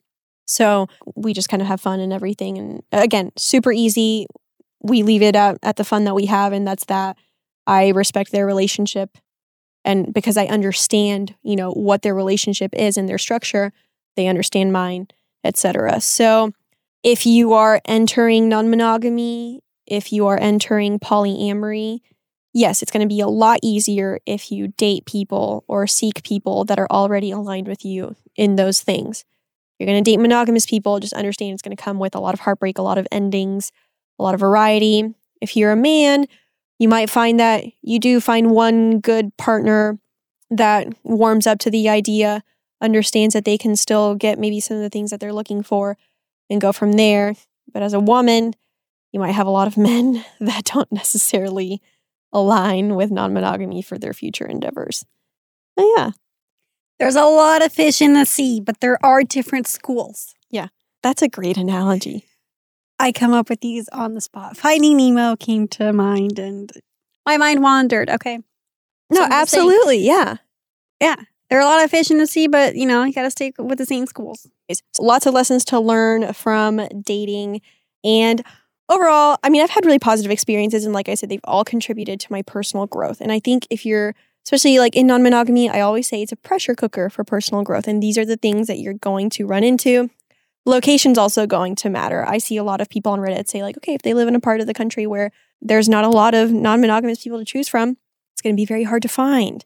So we just kind of have fun and everything. And again, super easy. We leave it at, at the fun that we have, and that's that. I respect their relationship, and because I understand, you know, what their relationship is and their structure, they understand mine, etc. So if you are entering non monogamy, if you are entering polyamory, yes, it's going to be a lot easier if you date people or seek people that are already aligned with you in those things. You're going to date monogamous people, just understand it's going to come with a lot of heartbreak, a lot of endings, a lot of variety. If you're a man, you might find that you do find one good partner that warms up to the idea, understands that they can still get maybe some of the things that they're looking for and go from there. But as a woman, you might have a lot of men that don't necessarily align with non monogamy for their future endeavors. But yeah, There's a lot of fish in the sea, but there are different schools. Yeah, that's a great analogy. I come up with these on the spot. Finding Nemo came to mind and my mind wandered. Okay. No, So I'm saying- absolutely. Yeah. There are a lot of fish in the sea, but you know, you got to stay with the same schools. Lots of lessons to learn from dating. And overall, I mean, I've had really positive experiences. And like I said, they've all contributed to my personal growth. And I think if you're, especially like in non monogamy, I always say it's a pressure cooker for personal growth. And these are the things that you're going to run into. Location's also going to matter. I see a lot of people on Reddit say, like, okay, if they live in a part of the country where there's not a lot of non monogamous people to choose from, it's going to be very hard to find.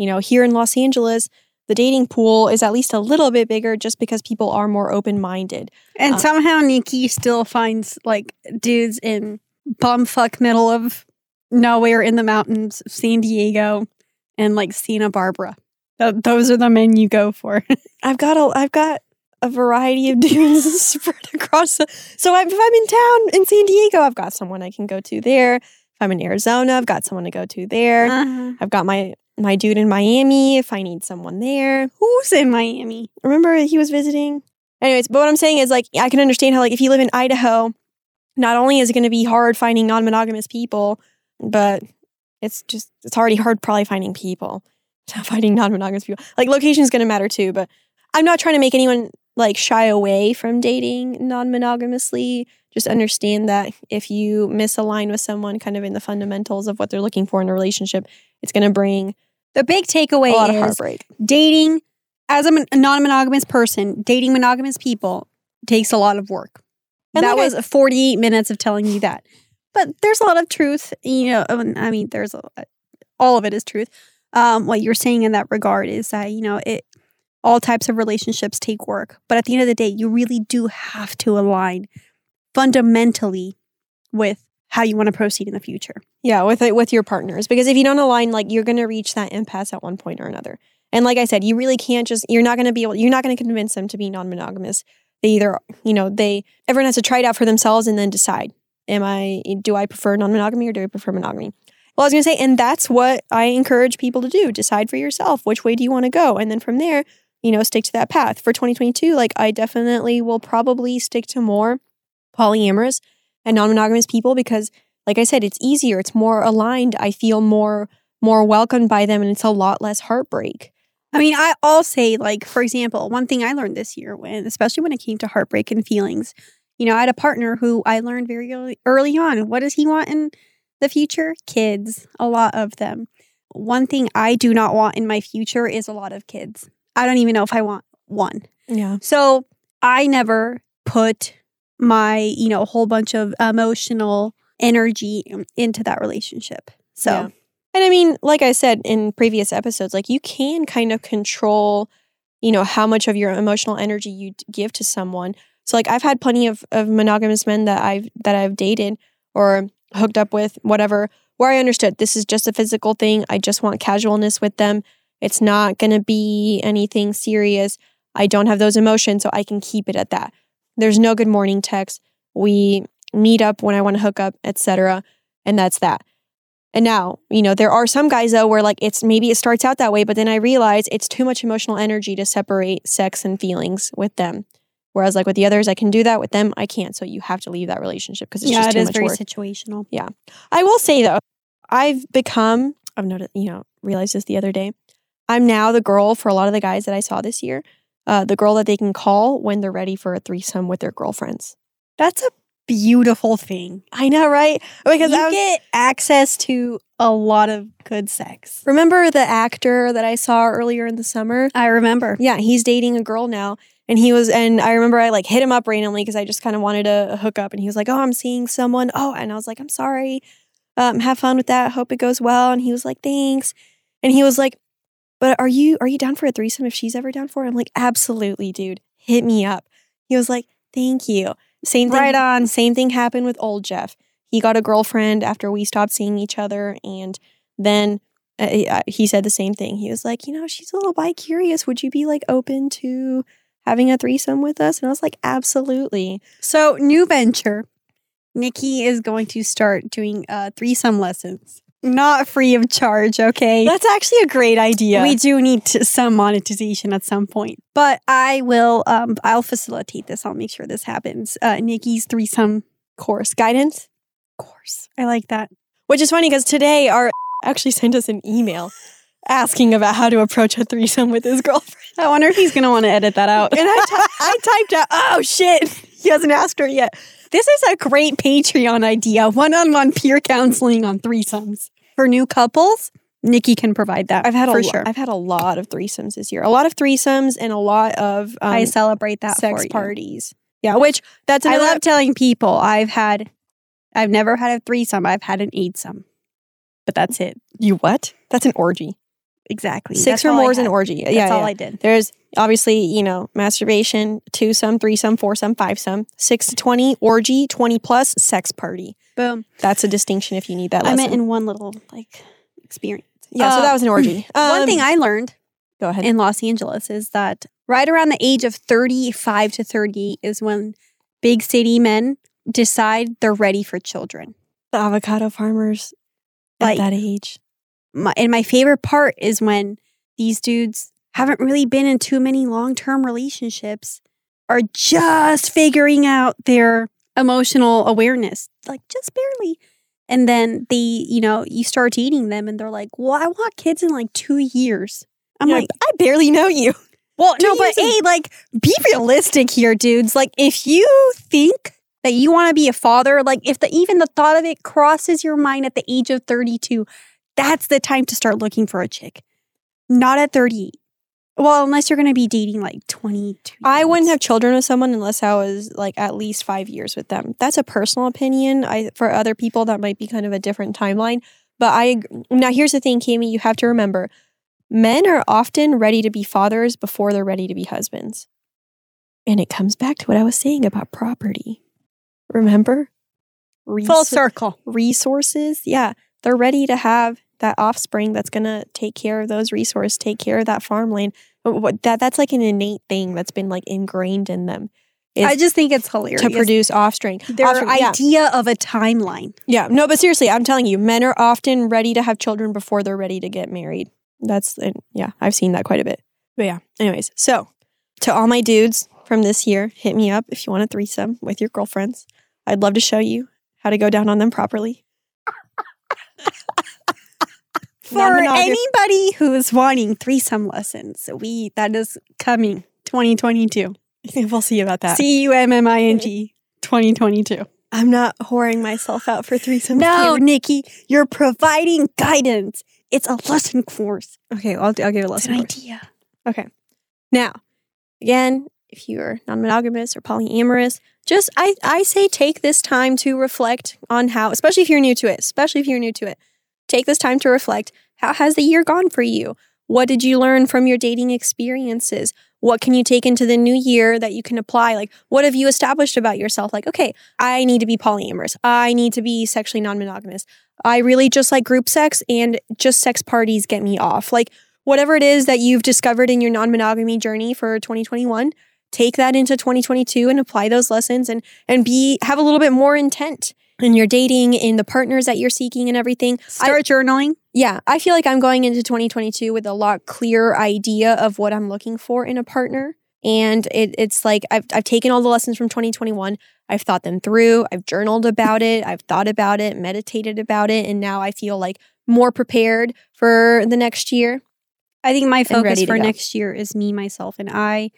You know, here in Los Angeles, the dating pool is at least a little bit bigger just because people are more open minded. And Uh, somehow Niki still finds like dudes in bumfuck middle of nowhere in the mountains of San Diego and like Santa Barbara. Th- those are the men you go for. I've got a I've got a variety of dudes spread across. The, so if I'm in town in San Diego, I've got someone I can go to there. If I'm in Arizona, I've got someone to go to there. Uh-huh. I've got my my dude in Miami if I need someone there. Who's in Miami? Remember he was visiting? Anyways, but what I'm saying is like I can understand how like if you live in Idaho, not only is it going to be hard finding non-monogamous people, but it's just it's already hard probably finding people. Finding non-monogamous people. Like location is going to matter too, but I'm not trying to make anyone like shy away from dating non-monogamously. Just understand that if you misalign with someone kind of in the fundamentals of what they're looking for in a relationship, it's going to bring The big takeaway a lot of is heartbreak. dating as a, non-monogamous person, dating monogamous people takes a lot of work. And that like I- was 48 minutes of telling you that. But there's a lot of truth, you know, um, I mean there's a, all of it is truth. Um, what you're saying in that regard is that, you know, it all types of relationships take work, but at the end of the day, you really do have to align fundamentally with how you want to proceed in the future. Yeah, with it with your partners because if you don't align, like you're gonna reach that impasse at one point or another. And like I said, you really can't just you're not going to be able you're not going to convince them to be non-monogamous. They either, you know, they everyone has to try it out for themselves and then decide. Am I do I prefer non-monogamy or do I prefer monogamy? Well, I was going to say and that's what I encourage people to do. Decide for yourself which way do you want to go and then from there, you know, stick to that path. For 2022, like I definitely will probably stick to more polyamorous and non-monogamous people because like I said, it's easier, it's more aligned. I feel more more welcomed by them and it's a lot less heartbreak. I mean, I, I'll say, like, for example, one thing I learned this year, when, especially when it came to heartbreak and feelings, you know, I had a partner who I learned very early, early on. What does he want in the future? Kids, a lot of them. One thing I do not want in my future is a lot of kids. I don't even know if I want one. Yeah. So I never put my, you know, whole bunch of emotional energy into that relationship. So. Yeah. And I mean, like I said in previous episodes, like you can kind of control, you know, how much of your emotional energy you give to someone. So like I've had plenty of, of monogamous men that I've that I've dated or hooked up with, whatever, where I understood this is just a physical thing. I just want casualness with them. It's not gonna be anything serious. I don't have those emotions, so I can keep it at that. There's no good morning text. We meet up when I want to hook up, etc. And that's that. And now, you know, there are some guys though where like it's maybe it starts out that way, but then I realize it's too much emotional energy to separate sex and feelings with them. Whereas like with the others, I can do that. With them, I can't. So you have to leave that relationship because it's yeah, just it too is much very work. situational. Yeah, I will say though, I've become I've noticed, you know, realized this the other day. I'm now the girl for a lot of the guys that I saw this year. Uh, the girl that they can call when they're ready for a threesome with their girlfriends. That's a beautiful thing. I know, right? Because you I was, get access to a lot of good sex. remember the actor that I saw earlier in the summer? I remember. Yeah, he's dating a girl now. And he was, and I remember I like hit him up randomly because I just kind of wanted to hook up. And he was like, Oh, I'm seeing someone. Oh, and I was like, I'm sorry. Um, have fun with that. Hope it goes well. And he was like, Thanks. And he was like, But are you are you down for a threesome if she's ever down for it? I'm like, Absolutely, dude. Hit me up. He was like, Thank you. Same thing. Right on. Same thing happened with old Jeff. He got a girlfriend after we stopped seeing each other, and then uh, he- uh, said the same thing. He was like, you know, she's a little bi curious. Would you be like open to having a threesome with us? And I was like, absolutely. So, new venture. Niki is going to start doing uh, threesome lessons, not free of charge. Okay. That's actually a great idea. We do need to, some monetization at some point, but I will. Um, I'll facilitate this. I'll make sure this happens. Uh, Niki's threesome course guidance, course. I like that. which is funny because today our actually sent us an email asking about how to approach a threesome with his girlfriend. I wonder if he's going to want to edit that out. And I, ty- I typed out, oh shit, he hasn't asked her yet. This is a great Patreon idea. One-on-one peer counseling on threesomes for new couples. Niki can provide that. I've had a for lo- sure. I've had a lot of threesomes this year. A lot of threesomes and a lot of um, I celebrate that sex parties. Yeah, which that's I love telling people I've had, I've never had a threesome. I've had an eightsome, but that's it. you what? That's an orgy. Exactly. Six That's or more is an orgy. That's yeah, all yeah. I did. There's obviously, you know, masturbation, two some, three some, four some, five some, six to 20, orgy, 20 plus, sex party. Boom. That's a distinction if you need that I meant in one little like experience. yeah, so that was an orgy. One Um, thing I learned go ahead. in Los Angeles is that right around the age of 35 to 30 is when big city men decide they're ready for children. the avocado farmers Like- at that age. My, and my favorite part is when these dudes haven't really been in too many long term relationships, are just figuring out their emotional awareness, like just barely. And then they, you know, you start dating them and they're like, well, I want kids in like two years. I'm You're like, I barely know you. Well, no, but is- hey, like, be realistic here, dudes. Like, if you think that you want to be a father, like, if the even the thought of it crosses your mind at the age of 32, that's the time to start looking for a chick. Not at 38. Well, unless you're going to be dating like 22. I wouldn't have children with someone unless I was like at least five years with them. That's a personal opinion. I for other people that might be kind of a different timeline. But I now here's the thing, Kimmy. You have to remember, men are often ready to be fathers before they're ready to be husbands, and it comes back to what I was saying about property. Remember, full circle. resources. Yeah, they're ready to have that offspring that's going to take care of those resources, take care of that farmland. That that's like an innate thing that's been like ingrained in them. I just think it's hilarious. to produce offspring. their Offspring, yeah. idea of a timeline. Yeah, no, but seriously, I'm telling you, men are often ready to have children before they're ready to get married. That's and yeah, I've seen that quite a bit. But yeah, anyways, so to all my dudes from this year, hit me up if you want a threesome with your girlfriends. I'd love to show you how to go down on them properly. For anybody who's wanting threesome lessons, we that is coming 2022. we'll see about that. C U M M I N G 2022. I'm not whoring myself out for threesomes. No, Taylor. Niki, you're providing guidance. It's a lesson course. Okay, I'll, I'll give a It's lesson. an course. idea. Okay. Now, again, if you're non-monogamous or polyamorous, just I I say take this time to reflect on how, especially if you're new to it, especially if you're new to it. Take this time to reflect. How has the year gone for you? What did you learn from your dating experiences? What can you take into the new year that you can apply? Like, what have you established about yourself? Like, okay, I need to be polyamorous. I need to be sexually non monogamous. I really just like group sex and just sex parties get me off. Like, whatever it is that you've discovered in your non-monogamy journey for 2021 take that into 2022 and apply those lessons and and be have a little bit more intent in your dating in the partners that you're seeking and everything Start journaling. yeah i feel like i'm going into 2022 with a lot clearer idea of what i'm looking for in a partner and it, it's like I've, I've taken all the lessons from 2021 i've thought them through i've journaled about it i've thought about it meditated about it and now i feel like more prepared for the next year I think my focus for go. next year is me, myself, and I.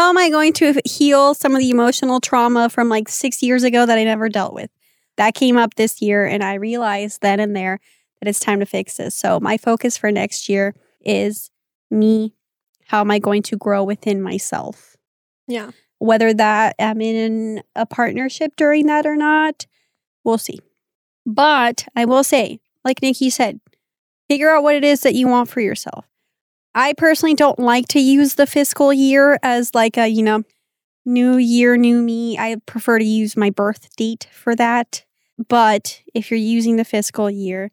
How am I going to heal some of the emotional trauma from like six years ago that I never dealt with? That came up this year, and I realized then and there that it's time to fix this. So, my focus for next year is me. How am I going to grow within myself? yeah Whether that I'm in a partnership during that or not, we'll see. But I will say, like Niki said, figure out what it is that you want for yourself. I personally don't like to use the fiscal year as like a, you know, new year, new me. I prefer to use my birth date for that. But if you're using the fiscal year,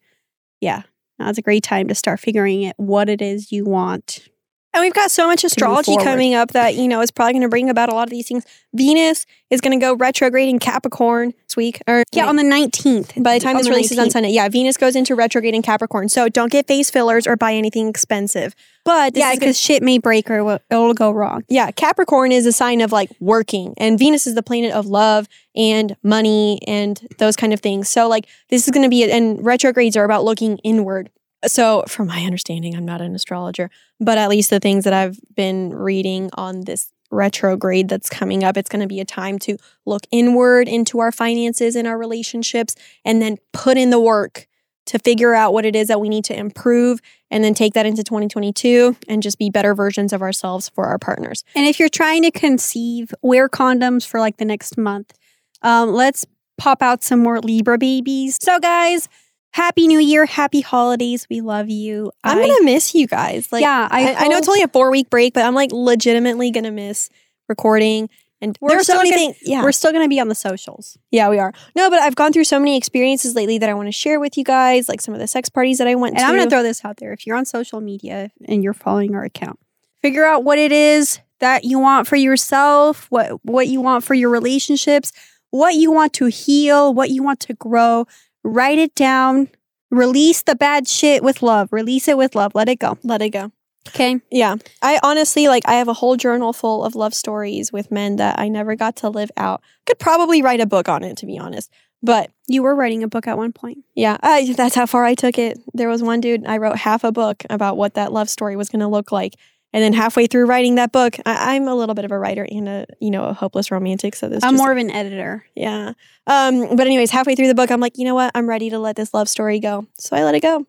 yeah, now's a great time to start figuring out what it is you want. And we've got so much astrology coming up that, you know, is probably going to bring about a lot of these things. Venus is going to go retrograde in Capricorn week. Or Yeah, on the 19th. by the time on this releases on Sunday. Yeah, Venus goes into retrograde in Capricorn. So don't get face fillers or buy anything expensive. But Yeah, because shit may break or it will go wrong. yeah, Capricorn is a sign of like working, and Venus is the planet of love and money and those kind of things. So like this is going to be, and retrogrades are about looking inward. So from my understanding, I'm not an astrologer, but at least the things that I've been reading on this retrograde that's coming up, it's going to be a time to look inward into our finances and our relationships, and then put in the work to figure out what it is that we need to improve and then take that into 2022 and just be better versions of ourselves for our partners. And if you're trying to conceive, wear condoms for like the next month. Um, let's pop out some more Libra babies. So, guys, happy New Year, happy holidays. We love you. I'm I- gonna miss you guys. Like, yeah, I, I, I know it's only a four week break, but I'm like legitimately gonna miss recording. And We're there's so still many gonna- things. Yeah, we're still going to be on the socials. yeah, we are. No, but I've gone through so many experiences lately that I want to share with you guys, like some of the sex parties that I went And to. I'm going to throw this out there. If you're on social media and you're following our account, figure out what it is that you want for yourself, what what you want for your relationships, what you want to heal, what you want to grow. Write it down. Release the bad shit with love. Release it with love. Let it go. Let it go. Okay. Yeah, I honestly like. I have a whole journal full of love stories with men that I never got to live out. Could probably write a book on it, to be honest. But You were writing a book at one point. yeah, I, that's how far I took it. There was one dude I wrote half a book about what that love story was going to look like, and then halfway through writing that book, I, I'm a little bit of a writer and a you know a hopeless romantic. So this I'm just- more of an editor. yeah. Um, but anyways, halfway through the book, I'm like, you know what? I'm ready to let this love story go. So I let it go.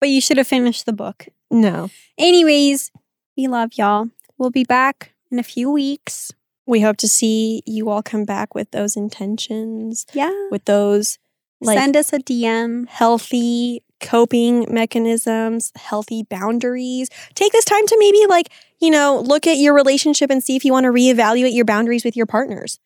But you should have finished the book. No, Anyways, we love y'all. We'll be back in a few weeks. we hope to see you all come back with those intentions, Yeah. with those like Send us a DM. healthy coping mechanisms, healthy boundaries. Take this time to maybe like, you know, look at your relationship and see if you want to reevaluate your boundaries with your partners.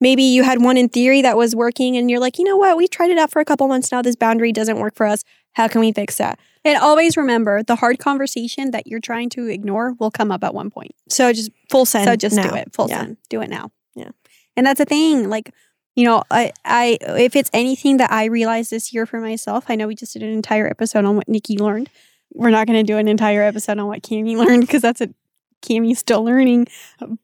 maybe you had one in theory that was working and you're like, you know what, we've tried it out for a couple months now. This boundary doesn't work for us. How can we fix that? And always remember the hard conversation that you're trying to ignore will come up at one point. So just full send. so just now. do it. Full Yeah. send. Do it now. Yeah. And that's the thing. Like, you know, I, I, if it's anything that I realized this year for myself, I know we just did an entire episode on what Niki learned. We're not going to do an entire episode on what Cami learned because that's a Cami's still learning.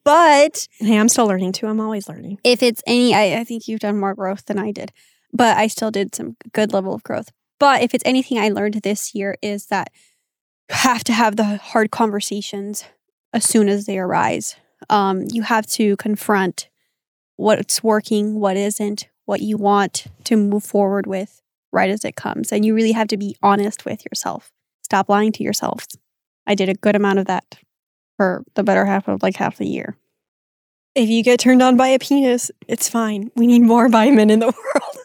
But Hey, I'm still learning too. I'm always learning. if it's any, I, I think you've done more growth than I did, but I still did some good level of growth. But if it's anything I learned this year is that you have to have the hard conversations as soon as they arise. Um, you have to confront what's working, what isn't, what you want to move forward with right as it comes. And you really have to be honest with yourself. Stop lying to yourselves. I did a good amount of that for the better half of like half the year. If you get turned on by a penis, it's fine. We need more by men in the world.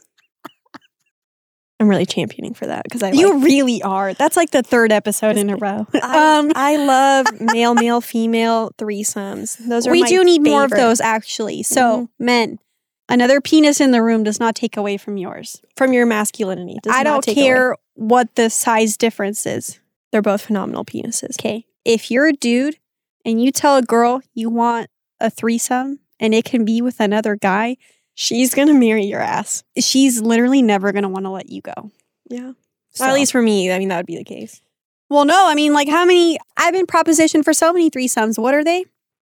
I'm really championing for that because I You like- really are. That's like the third episode in a row. I, um, I love male, male, female threesomes. Those are we do need more of those actually. So, men, another penis in the room does not take away from yours. from your masculinity. Does I don't take away. care what the size difference is. They're both phenomenal penises. Okay. If you're a dude and you tell a girl you want a threesome and it can be with another guy, She's gonna marry your ass. she's literally never going to want to let you go. Yeah. So- At least for me, I mean that would be the case. Well, no, I mean, like, how many? I've been propositioned for so many threesomes. What are they?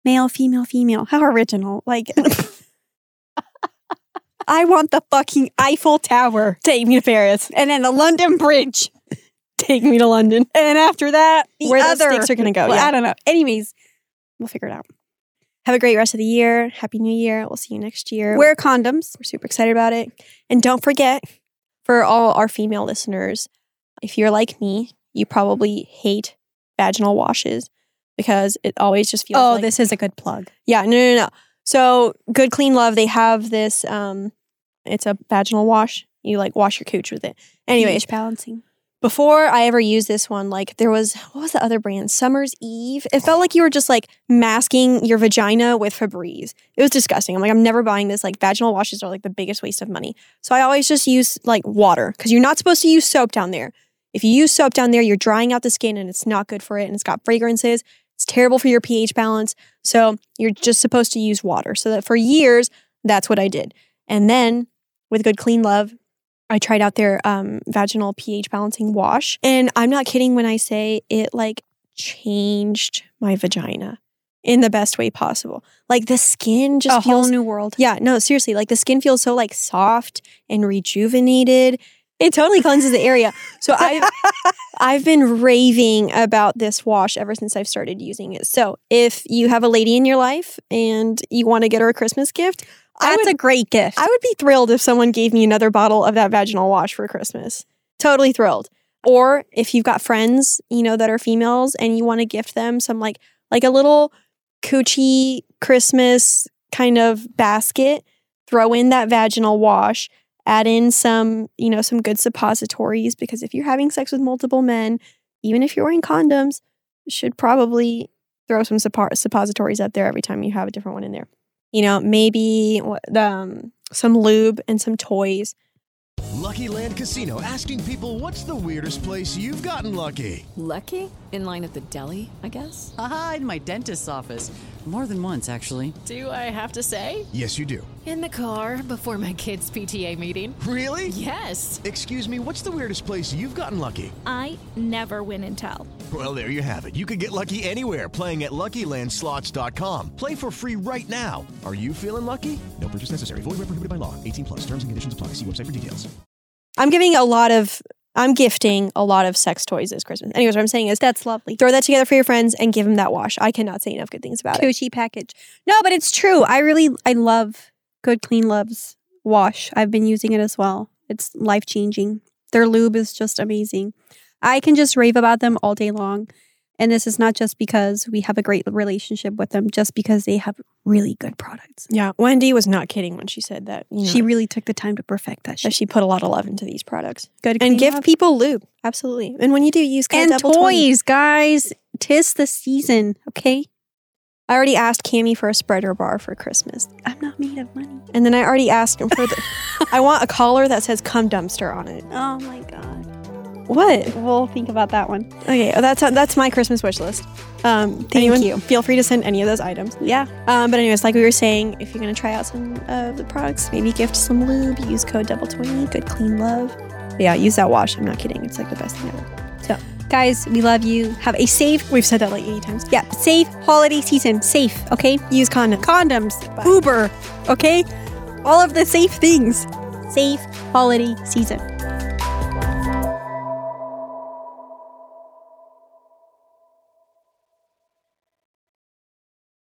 Male, female, female. How original. Like, I want the fucking Eiffel Tower Take me to Paris. and then the London Bridge. Take me to London. And after that, the Where the other. stakes are gonna go. Well, yeah. I don't know. Anyways, we'll figure it out. Have a great rest of the year. Happy New Year. We'll see you next year. Wear condoms. We're super excited about it. And don't forget, for all our female listeners, if you're like me, you probably hate vaginal washes because it always just feels Oh, like this is a good plug. Yeah, no, no, no. So Good Clean Love, they have this. Um, it's a vaginal wash. You like wash your cooch with it. Anyway, pH balancing. Before I ever used this one, like there was what was the other brand? Summer's Eve. It felt like you were just like masking your vagina with Febreze. It was disgusting. I'm like, I'm never buying this. Like vaginal washes are like the biggest waste of money. So I always just use like water because you're not supposed to use soap down there. If you use soap down there, you're drying out the skin and it's not good for it and it's got fragrances. It's terrible for your pH balance. So you're just supposed to use water. So that for years, that's what I did. And then with Good Clean Love, I tried out their um, vaginal pH balancing wash. And I'm not kidding when I say it like changed my vagina in the best way possible. Like the skin just a whole new world. yeah, no, seriously, like the skin feels so like soft and rejuvenated. It totally cleanses the area. So I I've been raving about this wash ever since I've started using it. So if you have a lady in your life and you want to get her a Christmas gift, That's would a great gift. I would be thrilled if someone gave me another bottle of that vaginal wash for Christmas. Totally thrilled. Or if you've got friends, you know, that are females and you want to gift them some like like a little coochie Christmas kind of basket, throw in that vaginal wash, add in some, you know, some good suppositories because if you're having sex with multiple men, even if you're wearing condoms, should probably throw some suppositories up there every time you have a different one in there you know, maybe um, some lube and some toys. Lucky Land Casino asking people what's the weirdest place you've gotten lucky? Lucky? In line at the deli, I guess? Aha, in my dentist's office. More than once, actually. Do I have to say? Yes, you do. In the car before my kids' PTA meeting. Really? Yes. Excuse me, what's the weirdest place you've gotten lucky? I never win and tell. Well, there you have it. You can get lucky anywhere playing at LuckyLandSlots.com. Play for free right now. Are you feeling lucky? No purchase necessary. Void where prohibited by law. 18 plus. Terms and conditions apply. See website for details. I'm giving a lot of, I'm gifting a lot of sex toys this Christmas. Anyways, what I'm saying is That's lovely. throw that together for your friends and give them that wash. I cannot say enough good things about it. Coochie package. No, but it's true. I really, I love Good Clean Love's wash. I've been using it as well. It's life changing. Their lube is just amazing. I can just rave about them all day long. And this is not just because we have a great relationship with them, just because they have really good products. Yeah, Wendy was not kidding when she said that. You know, She really took the time to perfect that that she put a lot of love into these products. Good And give Love. people lube. Absolutely. And when you do, use code and double 20. toys, guys. Tis the season, okay? I already asked Cami for a spreader bar for Christmas. I'm not made of money. And then I already asked him for the. I want a collar that says "Cum Dumpster" on it. Oh my god. What? We'll think about that one. Okay, oh, that's that's my Christmas wish list. Um, Thank anyone, you. Feel free to send any of those items. Yeah. Um, but anyways, like we were saying, if you're gonna try out some of the products, maybe gift some lube. Use code double twenty. Good clean love. But yeah, use that wash. I'm not kidding. It's like the best thing ever. Guys, we love you. Have a safe, we've said that like 80 times. yeah, safe holiday season. Safe, okay? Use condoms. Condoms, Uber, okay? All of the safe things. Safe holiday season.